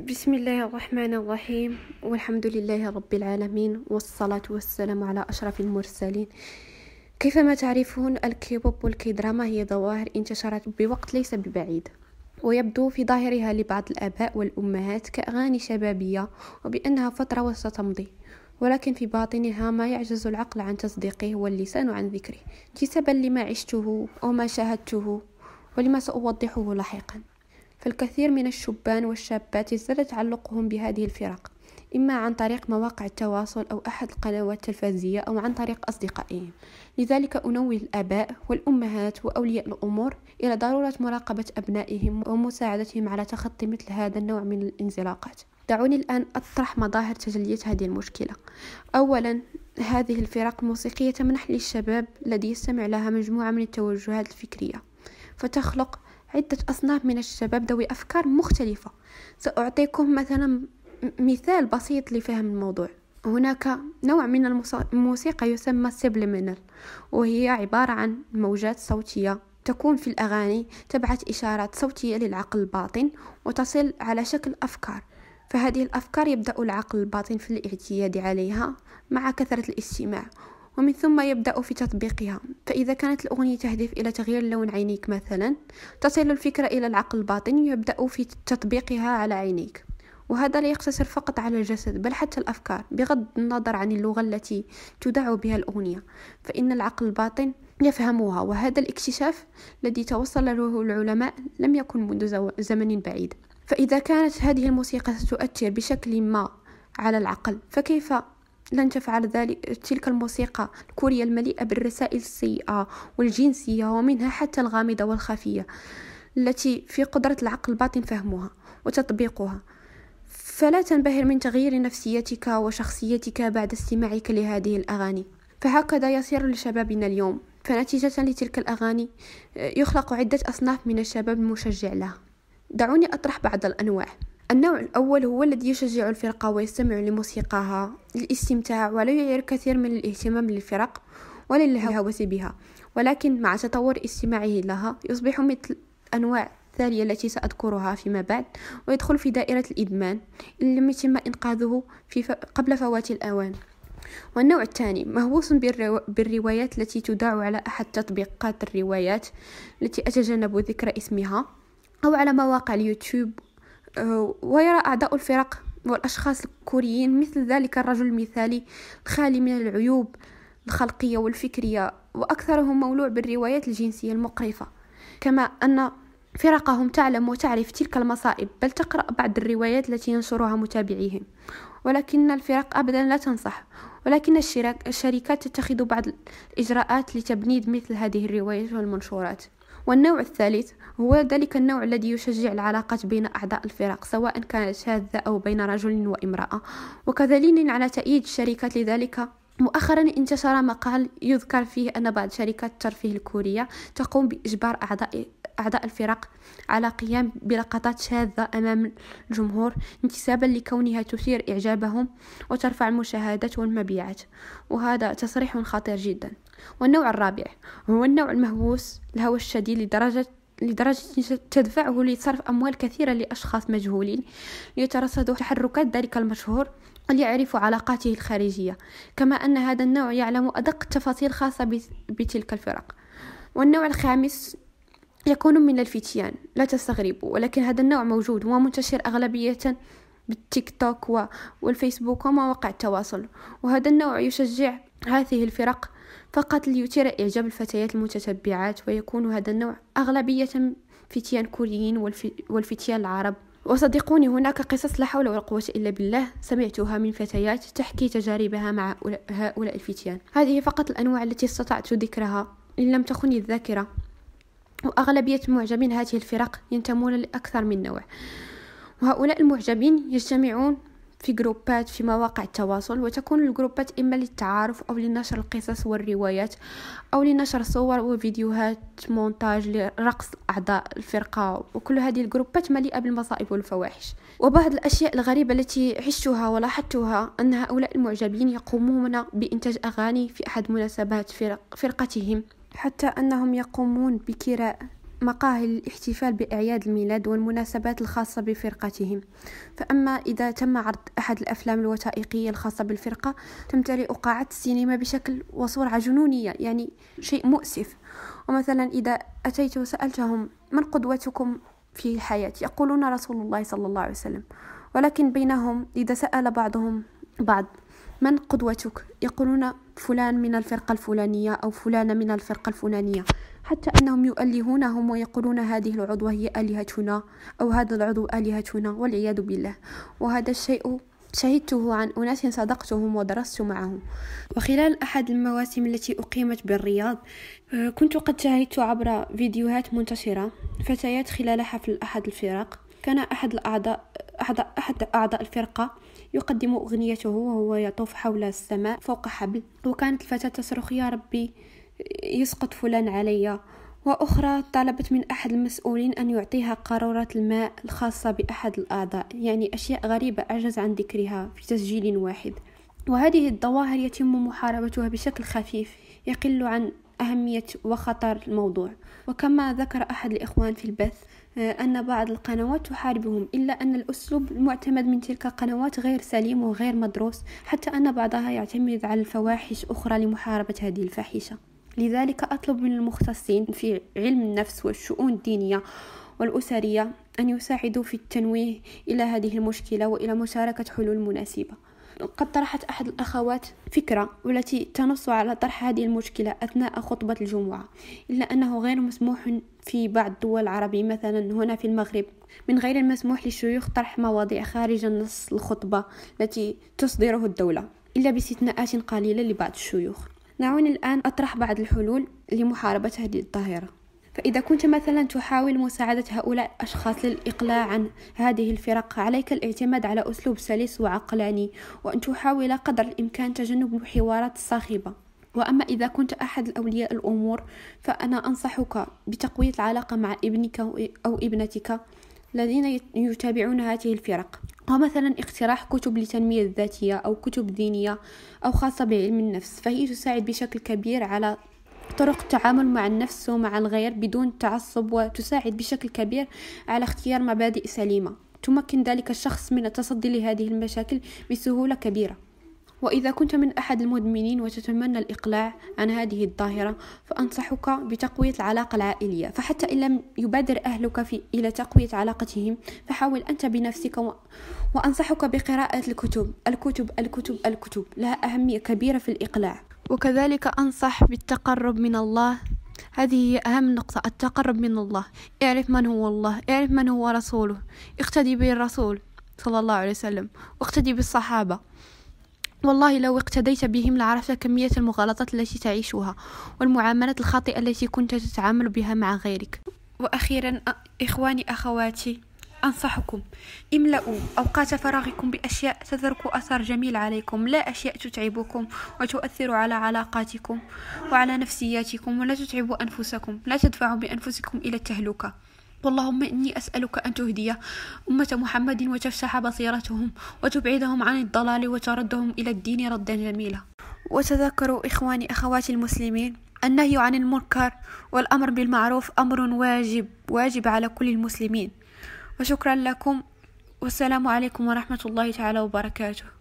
بسم الله الرحمن الرحيم. والحمد لله رب العالمين والصلاة والسلام على أشرف المرسلين. كيفما تعرفون الكيبوب والكيدراما هي ظواهر انتشرت بوقت ليس ببعيد ويبدو في ظاهرها لبعض الآباء والأمهات كأغاني شبابية وبأنها فترة وستمضي ولكن في باطنها ما يعجز العقل عن تصديقه واللسان عن ذكره انتسابا لما عشته وما شاهدته ولما سأوضحه لاحقا. فالكثير من الشبان والشابات ازداد تعلقهم بهذه الفرق إما عن طريق مواقع التواصل أو أحد القنوات التلفزية أو عن طريق أصدقائهم. لذلك أنوه الآباء والأمهات وأولياء الأمور إلى ضرورة مراقبة أبنائهم ومساعدتهم على تخطي مثل هذا النوع من الانزلاقات. دعوني الآن أطرح مظاهر تجلية هذه المشكلة. أولا هذه الفرق الموسيقية تمنح للشباب الذي يستمع لها مجموعة من التوجهات الفكرية فتخلق عدة أصناف من الشباب ذوي أفكار مختلفة. سأعطيكم مثلا مثال بسيط لفهم الموضوع. هناك نوع من الموسيقى يسمى سيبليمينال وهي عبارة عن موجات صوتية تكون في الأغاني تبعث إشارات صوتية للعقل الباطن وتصل على شكل أفكار. فهذه الأفكار يبدأ العقل الباطن في الاعتياد عليها مع كثرة الاستماع ومن ثم يبدأ في تطبيقها. فإذا كانت الأغنية تهدف إلى تغيير لون عينيك مثلا تصل الفكرة إلى العقل الباطن يبدأ في تطبيقها على عينيك. وهذا لا يقتصر فقط على الجسد بل حتى الأفكار. بغض النظر عن اللغة التي تدع بها الأغنية فإن العقل الباطن يفهمها. وهذا الاكتشاف الذي توصل له العلماء لم يكن منذ زمن بعيد. فإذا كانت هذه الموسيقى ستؤثر بشكل ما على العقل فكيف لن تفعل ذلك تلك الموسيقى الكورية المليئة بالرسائل السيئة والجنسية ومنها حتى الغامضة والخفية التي في قدرة العقل الباطن فهمها وتطبيقها. فلا تنبهر من تغيير نفسيتك وشخصيتك بعد استماعك لهذه الأغاني. فهكذا يصير لشبابنا اليوم. فنتيجة لتلك الأغاني يخلق عدة أصناف من الشباب المشجع لها. دعوني أطرح بعض الأنواع. النوع الأول هو الذي يشجع الفرقة ويستمع لموسيقاها للاستمتاع ولا يعير كثير من الاهتمام للفرق ولا للهوس بها ولكن مع تطور استماعه لها يصبح مثل أنواع التالية التي سأذكرها فيما بعد ويدخل في دائرة الإدمان إن لم يتم إنقاذه في ف... قبل فوات الأوان. والنوع الثاني مهووس بالرو... بالروايات التي تذاع على أحد تطبيقات الروايات التي أتجنب ذكر اسمها أو على مواقع اليوتيوب ويرى أعضاء الفرق والأشخاص الكوريين مثل ذلك الرجل المثالي الخالي من العيوب الخلقية والفكرية وأكثرهم مولوع بالروايات الجنسية المقرفة. كما أن فرقهم تعلم وتعرف تلك المصائب بل تقرأ بعض الروايات التي ينشرها متابعيهم. ولكن الفرق أبدا لا تنصح. ولكن الشركات تتخذ بعض الإجراءات لتبنيد مثل هذه الروايات والمنشورات. والنوع الثالث هو ذلك النوع الذي يشجع العلاقات بين أعضاء الفرق سواء كانت شاذة أو بين رجل وامرأة. وكدليل على تأييد الشركات لذلك مؤخرا انتشر مقال يذكر فيه أن بعض شركات الترفيه الكورية تقوم بإجبار أعضاء أعضاء الفرق على قيام بلقطات شاذة أمام الجمهور انتسابا لكونها تثير إعجابهم وترفع المشاهدات والمبيعات. وهذا تصريح خطير جدا. والنوع الرابع هو النوع المهووس الهوى الشديد لدرجة لدرجة تدفعه لصرف أموال كثيرة لأشخاص مجهولين ليترصدوا تحركات ذلك المشهور وليعرفوا علاقاته الخارجية. كما أن هذا النوع يعلم أدق التفاصيل خاصة بتلك الفرق. والنوع الخامس يكون من الفتيان لا تستغربوا ولكن هذا النوع موجود ومنتشر أغلبية بالتيك توك والفيسبوك ومواقع التواصل. وهذا النوع يشجع هذه الفرق فقط ليثير إعجاب الفتيات المتتبعات ويكون هذا النوع أغلبية فتيان كوريين والفتيان العرب. وصدقوني هناك قصص لا حول ولا قوة إلا بالله سمعتها من فتيات تحكي تجاربها مع هؤلاء الفتيان. هذه فقط الأنواع التي استطعت ذكرها إن لم تخني الذاكرة. وأغلبية معجبين هذه الفرق ينتمون لأكثر من نوع. وهؤلاء المعجبين يجتمعون في جروبات في مواقع التواصل وتكون الجروبات إما للتعارف أو لنشر القصص والروايات أو لنشر صور وفيديوهات مونتاج لرقص أعضاء الفرقة. وكل هذه الجروبات مليئة بالمصائب والفواحش. وبعض الأشياء الغريبة التي عشتها ولاحظتها أن هؤلاء المعجبين يقومون بإنتاج أغاني في أحد مناسبات فرق فرقتهم. حتى أنهم يقومون بكراء مقاهي للاحتفال بأعياد الميلاد والمناسبات الخاصة بفرقتهم. فأما إذا تم عرض أحد الأفلام الوثائقية الخاصة بالفرقة تمتلئ قاعات السينما بشكل وصورة جنونية يعني شيء مؤسف. ومثلا إذا أتيت وسألتهم من قدوتكم في الحياة؟ يقولون رسول الله صلى الله عليه وسلم. ولكن بينهم إذا سأل بعضهم بعض من قدوتك؟ يقولون فلان من الفرقة الفلانية أو فلانة من الفرقة الفلانية. حتى أنهم يؤلهونهم ويقولون هذه العضوة هي آلهتنا أو هذا العضو آلهتنا والعياذ بالله. وهذا الشيء شهدته عن أناس صدقتهم ودرست معهم. وخلال أحد المواسم التي أقيمت بالرياض آه، كنت قد شاهدت عبر فيديوهات منتشرة فتيات خلال حفل أحد الفرق. كان أحد الأعضاء أحد أعضاء الفرقة يقدم أغنيته وهو يطوف حول السماء فوق حبل. وكانت الفتاة تصرخ يا ربي يسقط فلان علي. وأخرى طلبت من أحد المسؤولين أن يعطيها قارورة الماء الخاصة بأحد الأعضاء. يعني أشياء غريبة أعجز عن ذكرها في تسجيل واحد. وهذه الظواهر يتم محاربتها بشكل خفيف يقل عن أهمية وخطر الموضوع. وكما ذكر أحد الإخوان في البث أن بعض القنوات تحاربهم إلا أن الأسلوب المعتمد من تلك القنوات غير سليم وغير مدروس حتى أن بعضها يعتمد على الفواحش أخرى لمحاربة هذه الفاحشة. لذلك أطلب من المختصين في علم النفس والشؤون الدينية والأسرية أن يساعدوا في التنويه إلى هذه المشكلة وإلى مشاركة حلول مناسبة. قد طرحت أحد الأخوات فكرة والتي تنص على طرح هذه المشكلة أثناء خطبة الجمعة إلا أنه غير مسموح في بعض الدول العربية مثلا هنا في المغرب من غير المسموح للشيوخ طرح مواضيع خارج النص الخطبة التي تصدره الدولة إلا باستثناءات قليلة لبعض الشيوخ. دعوني الآن أطرح بعض الحلول لمحاربة هذه الظاهرة. فإذا كنت مثلا تحاول مساعدة هؤلاء الأشخاص للإقلاع عن هذه الفرق عليك الاعتماد على أسلوب سلس وعقلاني وأن تحاول قدر الإمكان تجنب الحوارات الصاخبة وأما إذا كنت أحد الأولياء الأمور فأنا أنصحك بتقوية العلاقة مع ابنك أو ابنتك الذين يتابعون هذه الفرق. ومثلا اقتراح كتب لتنمية الذاتية أو كتب دينية أو خاصة بعلم النفس فهي تساعد بشكل كبير على طرق التعامل مع النفس ومع الغير بدون تعصب وتساعد بشكل كبير على اختيار مبادئ سليمة. تمكن ذلك الشخص من التصدي لهذه المشاكل بسهولة كبيرة. وإذا كنت من أحد المدمنين وتتمنى الإقلاع عن هذه الظاهرة فأنصحك بتقوية العلاقة العائلية. فحتى إن لم يبادر أهلك في إلى تقوية علاقتهم فحاول أنت بنفسك و... وأنصحك بقراءة الكتب. الكتب الكتب الكتب. لها أهمية كبيرة في الإقلاع. وكذلك أنصح بالتقرب من الله. هذه هي أهم نقطة التقرب من الله. اعرف من هو الله اعرف من هو رسوله. اقتدي بالرسول صلى الله عليه وسلم واقتدي بالصحابة. والله لو اقتديت بهم لعرفت كمية المغالطات التي تعيشها والمعاملات الخاطئة التي كنت تتعامل بها مع غيرك. وأخيرا إخواني أخواتي أنصحكم. املأوا أوقات فراغكم بأشياء تترك أثر جميل عليكم. لا أشياء تتعبكم وتؤثر على علاقاتكم وعلى نفسياتكم ولا تتعبوا أنفسكم. لا تدفعوا بأنفسكم إلى التهلكة. اللهم إني أسألك أن تهدي أمة محمد وتفتح بصيرتهم وتبعدهم عن الضلال وتردهم إلى الدين ردا جميلا. وتذكروا إخواني أخواتي المسلمين النهي عن المنكر والأمر بالمعروف أمر واجب واجب على كل المسلمين. وشكرا لكم. والسلام عليكم ورحمة الله تعالى وبركاته.